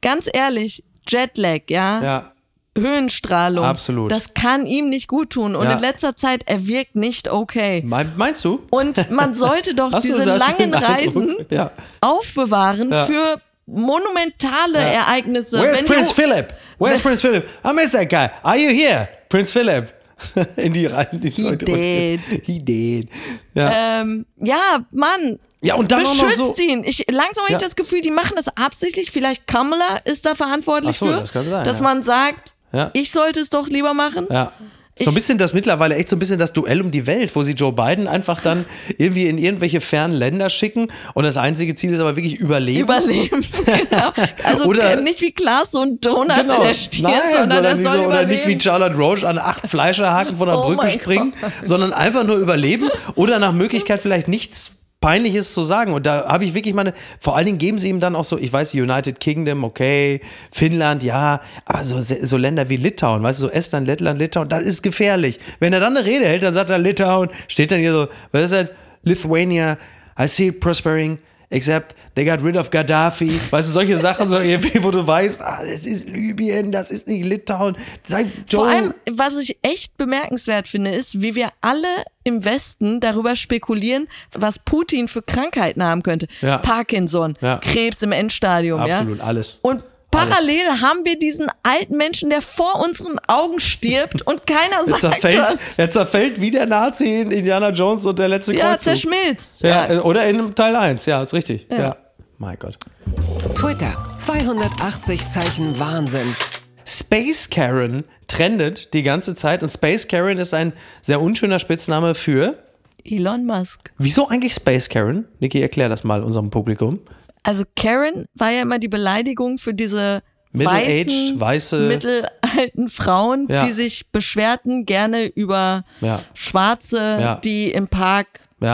ganz ehrlich, Jetlag, ja, ja. Höhenstrahlung, Absolut. das kann ihm nicht gut tun. Und Ja. in letzter Zeit, er wirkt nicht okay. Mein, meinst du? Und man sollte doch diese langen? Reisen Ja. aufbewahren Ja. für monumentale Ereignisse. Where's Wenn Prince Philip? Where's Prince Philip? I miss that guy. Are you here? Prince Philip. in die Reihen. Die He Leute- did. He did. Ja. Ähm, ja, Mann. ja, und dann auch noch Beschützt so. ihn. Ich, langsam habe Ja. ich das Gefühl, die machen das absichtlich. Vielleicht Kamala ist da verantwortlich so, für, das kann sein, dass ja. man sagt, Ja. ich sollte es doch lieber machen. Ja. So ein bisschen das mittlerweile echt so ein bisschen das Duell um die Welt, wo sie Joe Biden einfach dann irgendwie in irgendwelche fernen Länder schicken und das einzige Ziel ist aber wirklich Überleben. Überleben, genau. Also Oder- äh, nicht wie Klaas so ein Donut in der Stirn, Nein, sondern, sondern, er so, oder nicht wie überleben. Charlotte Roche an acht Fleischerhaken von der Oh Brücke springen, sondern einfach nur überleben oder nach Möglichkeit vielleicht nichts Peinliches zu sagen. Und da habe ich wirklich meine, vor allen Dingen geben sie ihm dann auch so, ich weiß, United Kingdom, okay, Finnland, ja, aber so, so Länder wie Litauen, weißt du, so Estland, Lettland, Litauen, das ist gefährlich. Wenn er dann eine Rede hält, dann sagt er Litauen, steht dann hier so, was ist das? Lithuania, I see it prospering, except they got rid of Gaddafi. Weißt du, solche Sachen, so irgendwie, wo du weißt, ah, das ist Libyen, das ist nicht Litauen. Sei Joe. Vor allem, was ich echt bemerkenswert finde, ist, wie wir alle im Westen darüber spekulieren, was Putin für Krankheiten haben könnte. Ja. Parkinson, Ja. Krebs im Endstadium, Absolut, ja. alles. Und parallel haben wir diesen alten Menschen, der vor unseren Augen stirbt und keiner er sagt zerfällt, was. er zerfällt wie der Nazi in Indiana Jones und der letzte Ja, Kreuzzug. zerschmilzt. Ja, äh, oder in Teil 1, ja, ist richtig. Ja. Mein Gott. Twitter 280 Zeichen Wahnsinn. Space Karen trendet die ganze Zeit und Space Karen ist ein sehr unschöner Spitzname für. Elon Musk. Wieso eigentlich Space Karen? Niki, erklär das mal unserem Publikum. Also Karen war ja immer die Beleidigung für diese weißen, weiße- mittelalten Frauen, Ja. die sich beschwerten gerne über Ja. Schwarze, Ja. die im Park.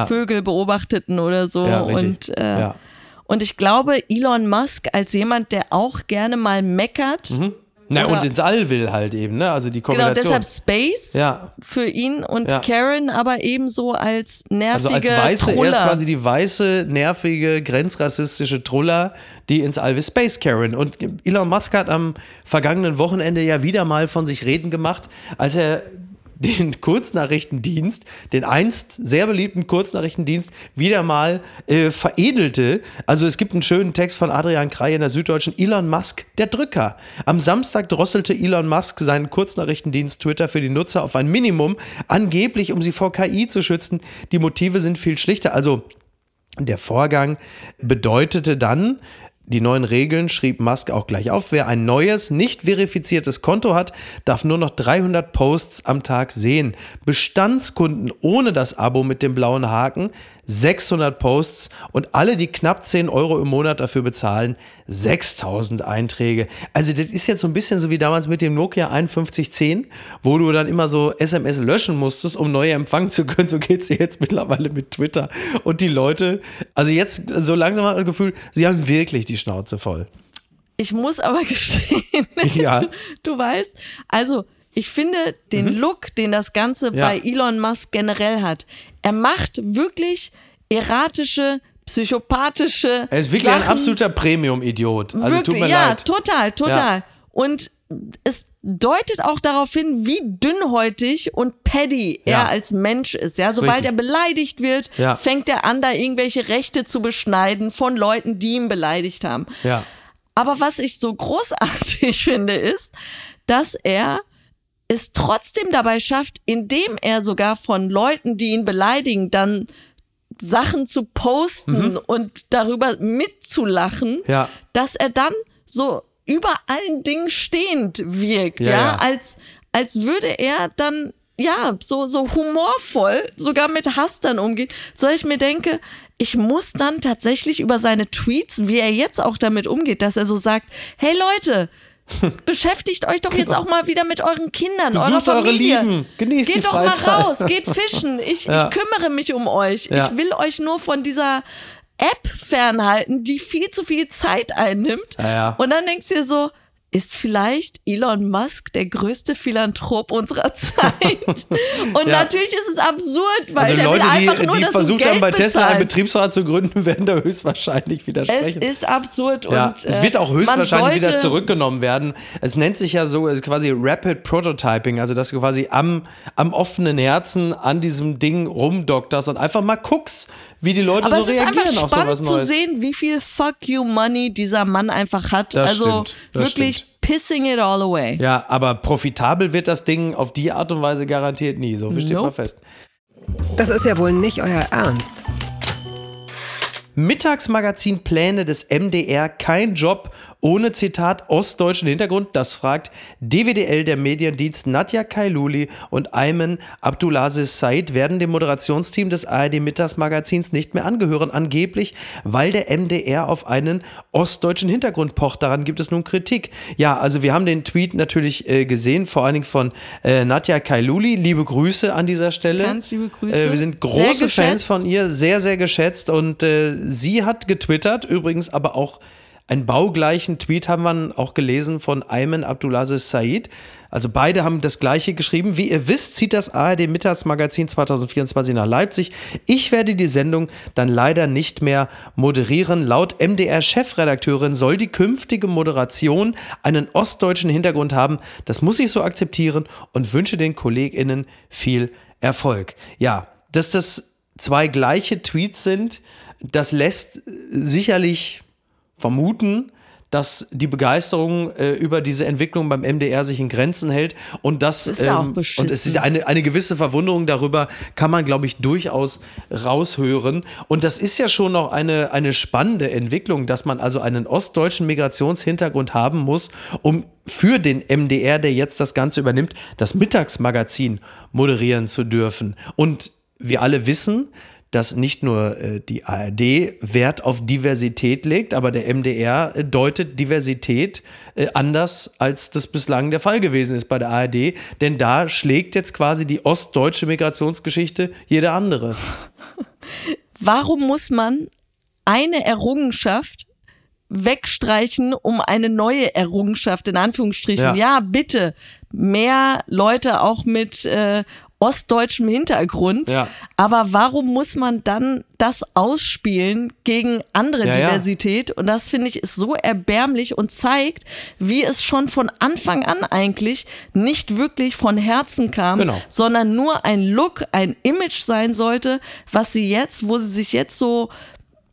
Vögel beobachteten oder so. Und, äh, und ich glaube, Elon Musk als jemand, der auch gerne mal meckert, Na, Oder- und ins All will halt eben, ne? Also die genau Kombination. deshalb Space Ja. für ihn und Ja. Karen aber ebenso als Also nervige als Weiße, er Truller. ist quasi die weiße, nervige, grenzrassistische Truller, die ins All wie Space Karen. Und Elon Musk hat am vergangenen Wochenende ja wieder mal von sich reden gemacht, als er den Kurznachrichtendienst, den einst sehr beliebten Kurznachrichtendienst, wieder mal äh, veredelte. Also es gibt einen schönen Text von Adrian Krei in der Süddeutschen, Elon Musk, der Drücker. Am Samstag drosselte Elon Musk seinen Kurznachrichtendienst Twitter für die Nutzer auf ein Minimum, angeblich um sie vor KI zu schützen. Die Motive sind viel schlichter. Also der Vorgang bedeutete dann, die neuen Regeln schrieb Musk auch gleich auf. Wer ein neues, nicht verifiziertes Konto hat, darf nur noch 300 Posts am Tag sehen. Bestandskunden ohne das Abo mit dem blauen Haken 600 Posts und alle, die knapp 10 Euro im Monat dafür bezahlen, 6000 Einträge. Also das ist jetzt so ein bisschen so wie damals mit dem Nokia 5110, wo du dann immer so SMS löschen musstest, um neue empfangen zu können. So geht es jetzt mittlerweile mit Twitter. Und die Leute, also jetzt so langsam hat man das Gefühl, sie haben wirklich die Schnauze voll. Ich muss aber gestehen, Ja. du, du weißt, also ich finde den Look, den das Ganze Mhm. Ja. bei Elon Musk generell hat, er macht wirklich erratische, psychopathische. Er ist wirklich ein Sachen. absoluter Premium-Idiot. Also wirklich, tut mir ja, leid. total, total. Und es deutet auch darauf hin, wie dünnhäutig und paddy Ja. er als Mensch ist. Ja, sobald richtig. er beleidigt wird, Ja. fängt er an, da irgendwelche Rechte zu beschneiden von Leuten, die ihn beleidigt haben. Ja. Aber was ich so großartig finde, ist, dass er es trotzdem dabei schafft, indem er sogar von Leuten, die ihn beleidigen, dann Sachen zu posten und darüber mitzulachen, Mhm. Ja. dass er dann so über allen Dingen stehend wirkt, Ja, ja, ja. als als würde er dann ja so so humorvoll sogar mit Hass dann umgehen, so ich mir denke, ich muss dann tatsächlich über seine Tweets, wie er jetzt auch damit umgeht, dass er so sagt, hey Leute, beschäftigt euch doch jetzt auch mal wieder mit euren Kindern, eurer Besucht eure Familie. Lieben, genießt geht die doch Freizeit. mal raus, geht fischen. Ich, Ja. ich kümmere mich um euch. Ja. Ich will euch nur von dieser App fernhalten, die viel zu viel Zeit einnimmt. Ja. Und dann denkst du dir so, ist vielleicht Elon Musk der größte Philanthrop unserer Zeit? Und Ja. natürlich ist es absurd, weil Also der Leute, will einfach die, nur, die dass versucht haben, bei Tesla einen. Betriebsrat zu gründen, werden da höchstwahrscheinlich Es widersprechen. ist absurd Ja, und es äh, wird auch man höchstwahrscheinlich wieder zurückgenommen werden. Es nennt sich ja so äh, quasi Rapid Prototyping, also dass du quasi am, am offenen Herzen an diesem Ding rumdokterst und einfach mal guckst, wie die Leute Aber so es ist reagieren einfach auf sowas spannend zu Neues. sehen, wie viel Fuck you Money dieser Mann einfach hat. Das also stimmt, wirklich stimmt. Pissing it all away. Ja, aber profitabel wird das Ding auf die Art und Weise garantiert nie. So viel steht Nope. mal fest. Das ist ja wohl nicht euer Ernst. Mittagsmagazin Pläne des MDR, kein Job ohne Zitat ostdeutschen Hintergrund, das fragt DWDL der Mediendienst Nadja Kailuli und Ayman Abdulaziz Said werden dem Moderationsteam des ARD Mittagsmagazins nicht mehr angehören, angeblich, weil der MDR auf einen ostdeutschen Hintergrund pocht. Daran gibt es nun Kritik. Ja, also wir haben den Tweet natürlich äh, gesehen, vor allen Dingen von äh, Nadja Kailuli. Liebe Grüße an dieser Stelle. Ganz liebe Grüße. Äh, wir sind große Fans von ihr, sehr, sehr geschätzt. Und äh, sie hat getwittert, übrigens aber auch einen baugleichen Tweet haben wir auch gelesen von Ayman Abdulaziz Said. Also beide haben das gleiche geschrieben. Wie ihr wisst, zieht das ARD Mittagsmagazin 2024 nach Leipzig. Ich werde die Sendung dann leider nicht mehr moderieren. Laut MDR-Chefredakteurin soll die künftige Moderation einen ostdeutschen Hintergrund haben. Das muss ich so akzeptieren und wünsche den KollegInnen viel Erfolg. Ja, dass das zwei gleiche Tweets sind, das lässt äh, sicherlich vermuten, dass die Begeisterung äh, über diese Entwicklung beim MDR sich in Grenzen hält und das Ist ja auch ähm, und es ist eine, eine gewisse Verwunderung darüber kann man glaube ich durchaus raushören. Und das ist ja schon noch eine eine spannende Entwicklung, dass man also einen ostdeutschen Migrationshintergrund haben muss, um für den MDR, der jetzt das Ganze übernimmt, das Mittagsmagazin moderieren zu dürfen. Und wir alle wissen, dass nicht nur äh, die ARD Wert auf Diversität legt, aber der MDR äh, deutet Diversität äh, anders, als das bislang der Fall gewesen ist bei der ARD. Denn da schlägt jetzt quasi die ostdeutsche Migrationsgeschichte jede andere. Warum muss man eine Errungenschaft wegstreichen, um eine neue Errungenschaft in Anführungsstrichen? Ja. Ja, bitte mehr Leute auch mit äh, ostdeutschem Hintergrund. Ja. Aber warum muss man dann das ausspielen gegen andere Ja, ja. Diversität? Und das finde ich ist so erbärmlich und zeigt, wie es schon von Anfang an eigentlich nicht wirklich von Herzen kam, Genau. sondern nur ein Look, ein Image sein sollte, was sie jetzt, wo sie sich jetzt so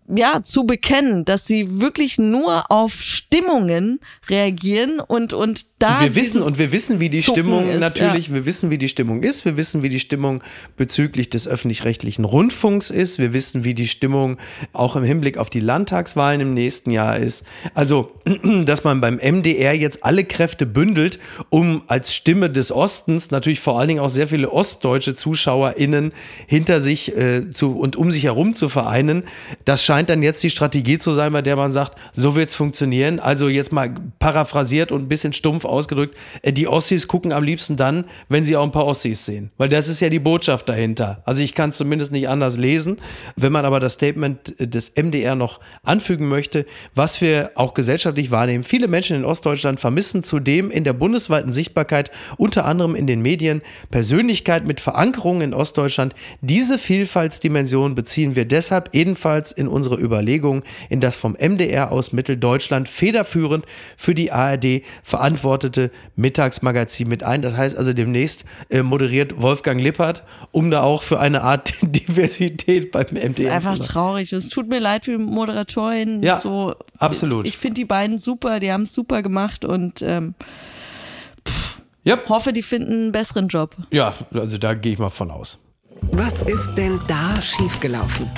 ja, zu bekennen, dass sie wirklich nur auf Stimmungen reagieren und, und da. Und wir wissen, und wir wissen, wie die Zucken Stimmung ist, natürlich, wir wissen, wie die Stimmung ist, wir wissen, wie die Stimmung bezüglich des öffentlich-rechtlichen Rundfunks ist, wir wissen, wie die Stimmung auch im Hinblick auf die Landtagswahlen im nächsten Jahr ist. Also, dass man beim MDR jetzt alle Kräfte bündelt, um als Stimme des Ostens natürlich vor allen Dingen auch sehr viele ostdeutsche ZuschauerInnen hinter sich äh, zu und um sich herum zu vereinen, das scheint dann jetzt die Strategie zu sein, bei der man sagt, so wird's funktionieren. Also jetzt mal paraphrasiert und ein bisschen stumpf ausgedrückt, äh, die Ossis gucken am liebsten dann, wenn sie auch ein paar Ossis sehen. Weil das ist ja die Botschaft dahinter. Also ich kann es zumindest nicht anders lesen. Wenn man aber das Statement äh, des MDR noch anfügen möchte, was wir auch gesellschaftlich wahrnehmen. Viele Menschen in Ostdeutschland vermissen zudem in der bundesweiten Sichtbarkeit, unter anderem in den Medien, Persönlichkeit mit Verankerung in Ostdeutschland. Diese Vielfaltsdimension beziehen wir deshalb ebenfalls in unsere Überlegungen in das vom MDR aus Mitteldeutschland federführend für die ARD verantwortete Mittagsmagazin mit ein. Das heißt also demnächst äh, moderiert Wolfgang Lippert, um da auch für eine Art Diversität beim MDR Das ist einfach zu traurig. Es tut mir leid für die Moderatorin. Ja, so. absolut. Ich finde die beiden super, die haben es super gemacht und ähm, Yep. hoffe, die finden einen besseren Job. Ja, also da gehe ich mal von aus. Was ist denn da schiefgelaufen?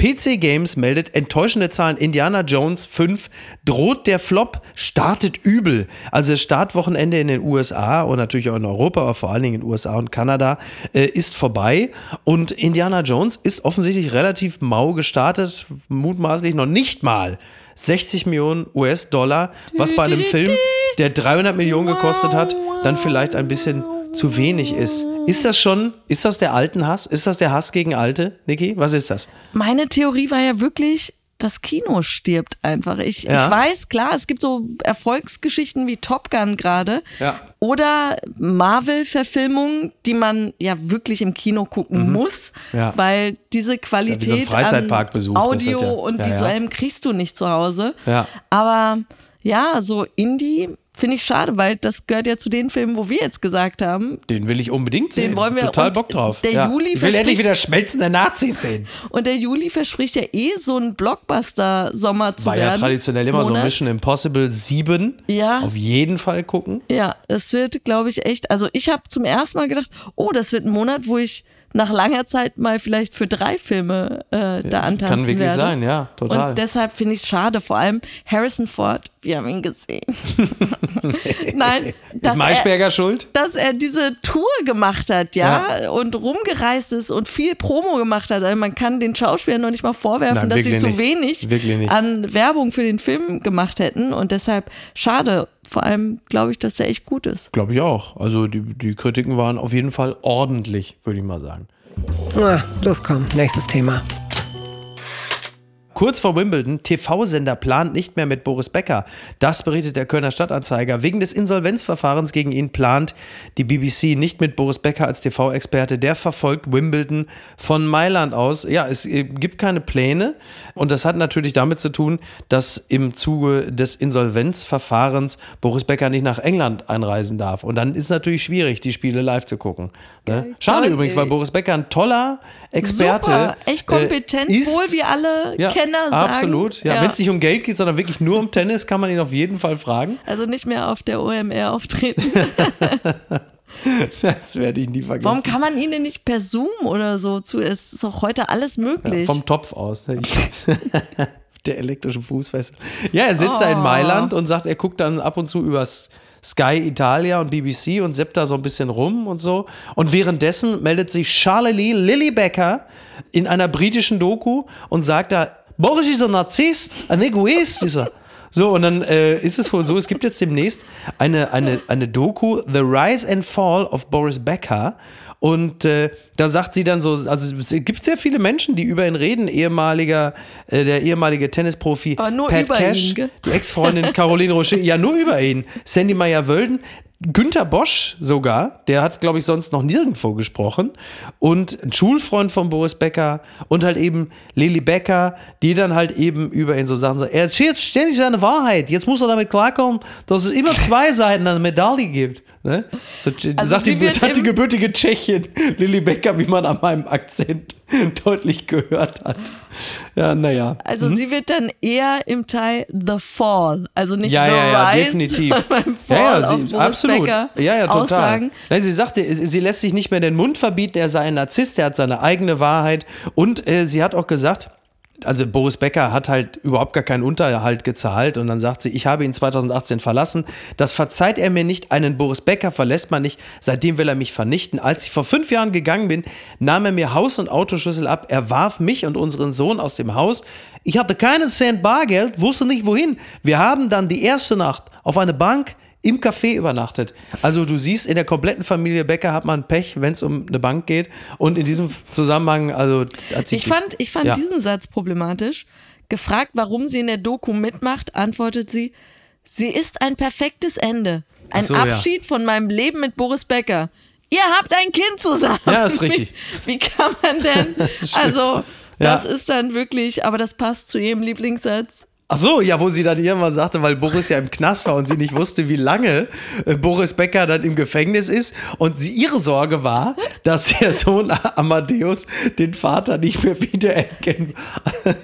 PC Games meldet enttäuschende Zahlen. Indiana Jones 5 droht der Flop, startet übel. Also das Startwochenende in den USA und natürlich auch in Europa, aber vor allen Dingen in den USA und Kanada äh, ist vorbei. Und Indiana Jones ist offensichtlich relativ mau gestartet, mutmaßlich noch nicht mal 60 Millionen US-Dollar, was bei einem Film, der 300 Millionen gekostet hat, dann vielleicht ein bisschen zu wenig ist. Ist das schon, ist das der alten Hass? Ist das der Hass gegen Alte, Niki? Was ist das? Meine Theorie war ja wirklich, das Kino stirbt einfach. Ich, Ja. ich weiß, klar, es gibt so Erfolgsgeschichten wie Top Gun gerade. Ja. Oder Marvel-Verfilmungen, die man ja wirklich im Kino gucken muss, Mhm. Ja. weil diese so Qualität Freizeitparkbesuch, an das Audio ja- und visuellem kriegst du nicht zu Hause. Aber ja, so Indie finde ich schade, weil das gehört ja zu den Filmen, wo wir jetzt gesagt haben, Den will ich unbedingt sehen. Den wollen wir- Total Bock drauf. der ja. Juli ich will endlich verspricht- wieder schmelzende Nazis sehen. und der Juli verspricht ja eh so ein Blockbuster-Sommer zu War ja werden. traditionell immer so Monat. Mission Impossible 7. Ja. Auf jeden Fall gucken. Ja, das wird, glaube ich, echt. Also ich habe zum ersten Mal gedacht, oh, das wird ein Monat, wo ich nach langer Zeit mal vielleicht für drei Filme äh, da antanzen Kann wirklich werde. sein, ja, total. Und deshalb finde ich es schade, vor allem Harrison Ford, wir haben ihn gesehen. Nein, dass Ist er, Maischberger schuld? dass er diese Tour gemacht hat, ja, und rumgereist ist und viel Promo gemacht hat. Also man kann den Schauspielern noch nicht mal vorwerfen, Nein, dass sie zu nicht. wenig an Werbung für den Film gemacht hätten und deshalb schade. Vor allem glaube ich, dass er echt gut ist. Glaube ich auch. Also die, die Kritiken waren auf jeden Fall ordentlich, würde ich mal sagen. Ah, los komm, nächstes Thema. Kurz vor Wimbledon, TV-Sender plant nicht mehr mit Boris Becker. Das berichtet der Kölner Stadtanzeiger. Wegen des Insolvenzverfahrens gegen ihn plant die BBC nicht mit Boris Becker als TV-Experte. Der verfolgt Wimbledon von Mailand aus. Ja, es äh, gibt keine Pläne. Und das hat natürlich damit zu tun, dass im Zuge des Insolvenzverfahrens Boris Becker nicht nach England einreisen darf. Und dann ist es natürlich schwierig, die Spiele live zu gucken. Ne? Schade übrigens, weil Boris Becker ein toller Experte Super, echt kompetent, äh, ist. wohl wie alle Kenner sagen. Absolut. Ja, Ja. Wenn es nicht um Geld geht, sondern wirklich nur um Tennis, kann man ihn auf jeden Fall fragen. Also nicht mehr auf der OMR auftreten. Das werde ich nie vergessen. Warum kann man ihn denn nicht per Zoom oder so zu? Es ist doch heute alles möglich. Vom Topf aus. ne? Der elektrische Fußfessel. Ja, er sitzt da in Oh. Mailand und sagt, er guckt dann ab und zu übers Sky Italia und BBC und seppt da so ein bisschen rum und so. Und währenddessen meldet sich Charlie Lily Becker in einer britischen Doku und sagt da, Boris ist ein Narzisst, ein Egoist ist er. So, und dann äh, ist es wohl so, es gibt jetzt demnächst eine, eine, eine Doku, The Rise and Fall of Boris Becker. Und äh, da sagt sie dann so, also es gibt sehr viele Menschen, die über ihn reden, ehemaliger, äh, der ehemalige Tennisprofi Pat Cash, ihn, die Ex-Freundin Caroline Rocher, ja nur über ihn, Sandy Meyer-Wölden, Günther Bosch sogar, der hat, glaube ich, sonst noch nirgendwo gesprochen. Und ein Schulfreund von Boris Becker und halt eben Lili Becker, die dann halt eben über ihn so sagen, so, er erzählt ständig seine Wahrheit. Jetzt muss er damit klarkommen, dass es immer zwei Seiten einer Medaille gibt. Ne? So, Also sagt, die, sagt die gebürtige Tschechin Lili Becker, wie man an meinem Akzent deutlich gehört hat. Ja, naja. also sie wird dann eher im Teil The Fall, also nicht Ja, The ja, ja, Rise, definitiv. beim Fall ja, ja, sie, absolut. Becker ja, ja, total. aussagen. Nein, sie sagte, sie sie lässt sich nicht mehr den Mund verbieten, er sei ein Narzisst, er hat seine eigene Wahrheit. Und äh, sie hat auch gesagt, also Boris Becker hat halt überhaupt gar keinen Unterhalt gezahlt und dann sagt sie, ich habe ihn 2018 verlassen. Das verzeiht er mir nicht. Einen Boris Becker verlässt man nicht. Seitdem will er mich vernichten. Als ich vor fünf Jahren gegangen bin, nahm er mir Haus- und Autoschlüssel ab. Er warf mich und unseren Sohn aus dem Haus. Ich hatte keinen Cent Bargeld, wusste nicht wohin. Wir haben dann die erste Nacht auf eine Bank im Café übernachtet. Also du siehst, in der kompletten Familie Becker hat man Pech, wenn es um eine Bank geht. Und in diesem Zusammenhang, also Ich fand, ich fand Ja. diesen Satz problematisch. Gefragt, warum sie in der Doku mitmacht, antwortet sie, sie ist ein perfektes Ende. Ein so, ja. Abschied von meinem Leben mit Boris Becker. Ihr habt ein Kind zusammen. Ja, ist richtig. Wie, wie kann man denn? also, das Ja. ist dann wirklich, aber das passt zu ihrem Lieblingssatz. Ach so, ja, wo sie dann irgendwann sagte, weil Boris ja im Knast war und sie nicht wusste, wie lange äh, Boris Becker dann im Gefängnis ist und sie ihre Sorge war, dass der Sohn Amadeus den Vater nicht mehr wiedererkennt.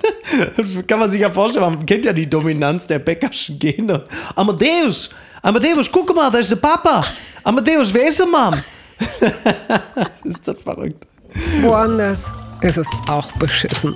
Kann man sich ja vorstellen, man kennt ja die Dominanz der Beckerschen Gene. Amadeus, Amadeus, guck mal, da ist der Papa. Amadeus, wer ist der Mann? ist das verrückt. Woanders ist es auch beschissen.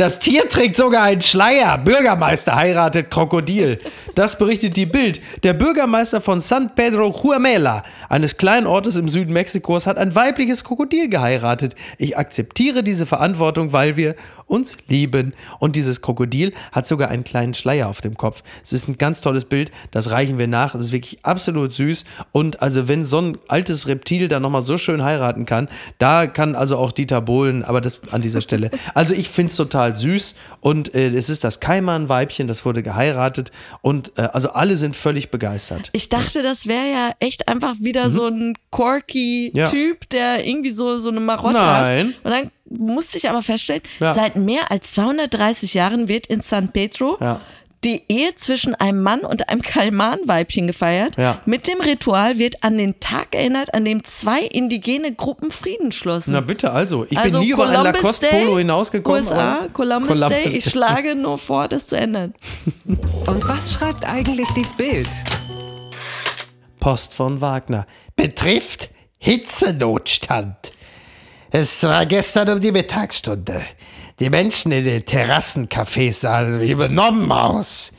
Das Tier trägt sogar einen Schleier. Bürgermeister heiratet Krokodil. Das berichtet die Bild. Der Bürgermeister von San Pedro Juamela, eines kleinen Ortes im Süden Mexikos, hat ein weibliches Krokodil geheiratet. Ich akzeptiere diese Verantwortung, weil wir uns lieben. Und dieses Krokodil hat sogar einen kleinen Schleier auf dem Kopf. Es ist ein ganz tolles Bild. Das reichen wir nach. Es ist wirklich absolut süß. Und also, wenn so ein altes Reptil dann nochmal so schön heiraten kann, da kann also auch Dieter Bohlen, aber das an dieser Stelle. Also, ich finde es total süß. Und äh, es ist das Kaiman-Weibchen, das wurde geheiratet. Und äh, also, alle sind völlig begeistert. Ich dachte, das wäre ja echt einfach wieder so ein quirky Mhm. Ja. Typ, der irgendwie so, so eine Marotte Nein. hat. Und dann musste ich aber feststellen, Ja. seit mehr als 230 Jahren wird in San Pedro Ja. die Ehe zwischen einem Mann und einem Kalman-Weibchen gefeiert. Ja. Mit dem Ritual wird an den Tag erinnert, an dem zwei indigene Gruppen Frieden schlossen. Na bitte, also. Ich also bin nie über ein Columbus Lacoste Day, Polo hinausgekommen. USA, Columbus, Columbus Day. Ich schlage nur vor, das zu ändern. Und was schreibt eigentlich die Bild? Post von Wagner. betrifft Hitzenotstand. Es war gestern um die Mittagsstunde. Die Menschen in den Terrassencafés sahen wie benommen aus.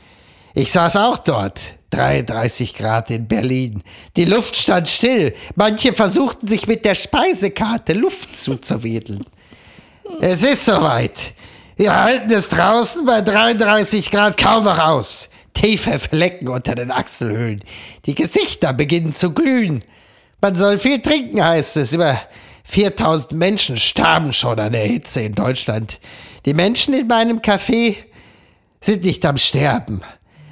Ich saß auch dort. 33 Grad in Berlin. Die Luft stand still. Manche versuchten sich mit der Speisekarte Luft zuzuwedeln. Es ist soweit. Wir halten es draußen bei 33 Grad kaum noch aus. Tiefe Flecken unter den Achselhöhlen. Die Gesichter beginnen zu glühen. Man soll viel trinken, heißt es. Über 4000 Menschen starben schon an der Hitze in Deutschland. Die Menschen in meinem Café sind nicht am Sterben,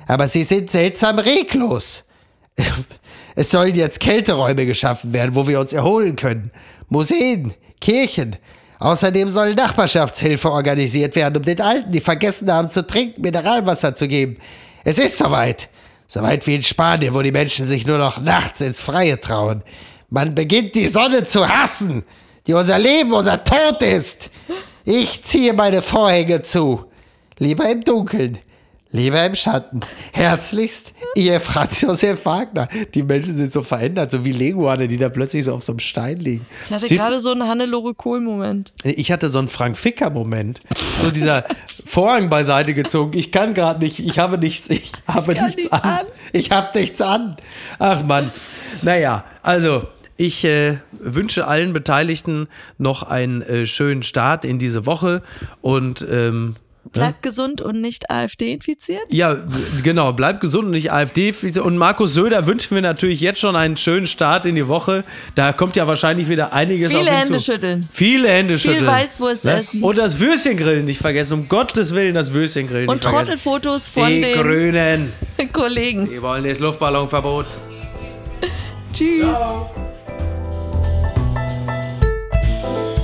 aber sie sind seltsam reglos. Es sollen jetzt Kälteräume geschaffen werden, wo wir uns erholen können. Museen, Kirchen. Außerdem soll Nachbarschaftshilfe organisiert werden, um den Alten, die vergessen haben zu trinken, Mineralwasser zu geben. Es ist soweit. Soweit wie in Spanien, wo die Menschen sich nur noch nachts ins Freie trauen. Man beginnt die Sonne zu hassen, die unser Leben, unser Tod ist. Ich ziehe meine Vorhänge zu. Lieber im Dunkeln, lieber im Schatten. Herzlichst, Ihr Franz Josef Wagner. Die Menschen sind so verändert, so wie Leguane, die da plötzlich so auf so einem Stein liegen. Ich hatte Siehst- gerade so einen Hannelore Kohl-Moment. Ich hatte so einen Frank Ficker-Moment. So dieser Vorhang beiseite gezogen. Ich kann gerade nicht, ich habe nichts, ich habe kann nichts nichts an. an. Ich habe nichts an. Ach Mann. Naja, also ich äh, wünsche allen Beteiligten noch einen äh, schönen Start in diese Woche und ähm, Bleibt gesund und nicht AfD infiziert. ja, genau, bleibt gesund und nicht AfD. Und Markus Söder wünschen wir natürlich jetzt schon einen schönen Start in die Woche. Da kommt ja wahrscheinlich wieder einiges Viele auf Hände zu. schütteln. Viele Hände Viel schütteln. Weißwurst Ne? essen. Und das Würstchengrillen nicht vergessen. Um Gottes Willen das Würstchengrillen Und nicht vergessen. Trottelfotos von Die den Grünen. Kollegen. Die wollen das Luftballonverbot. Tschüss.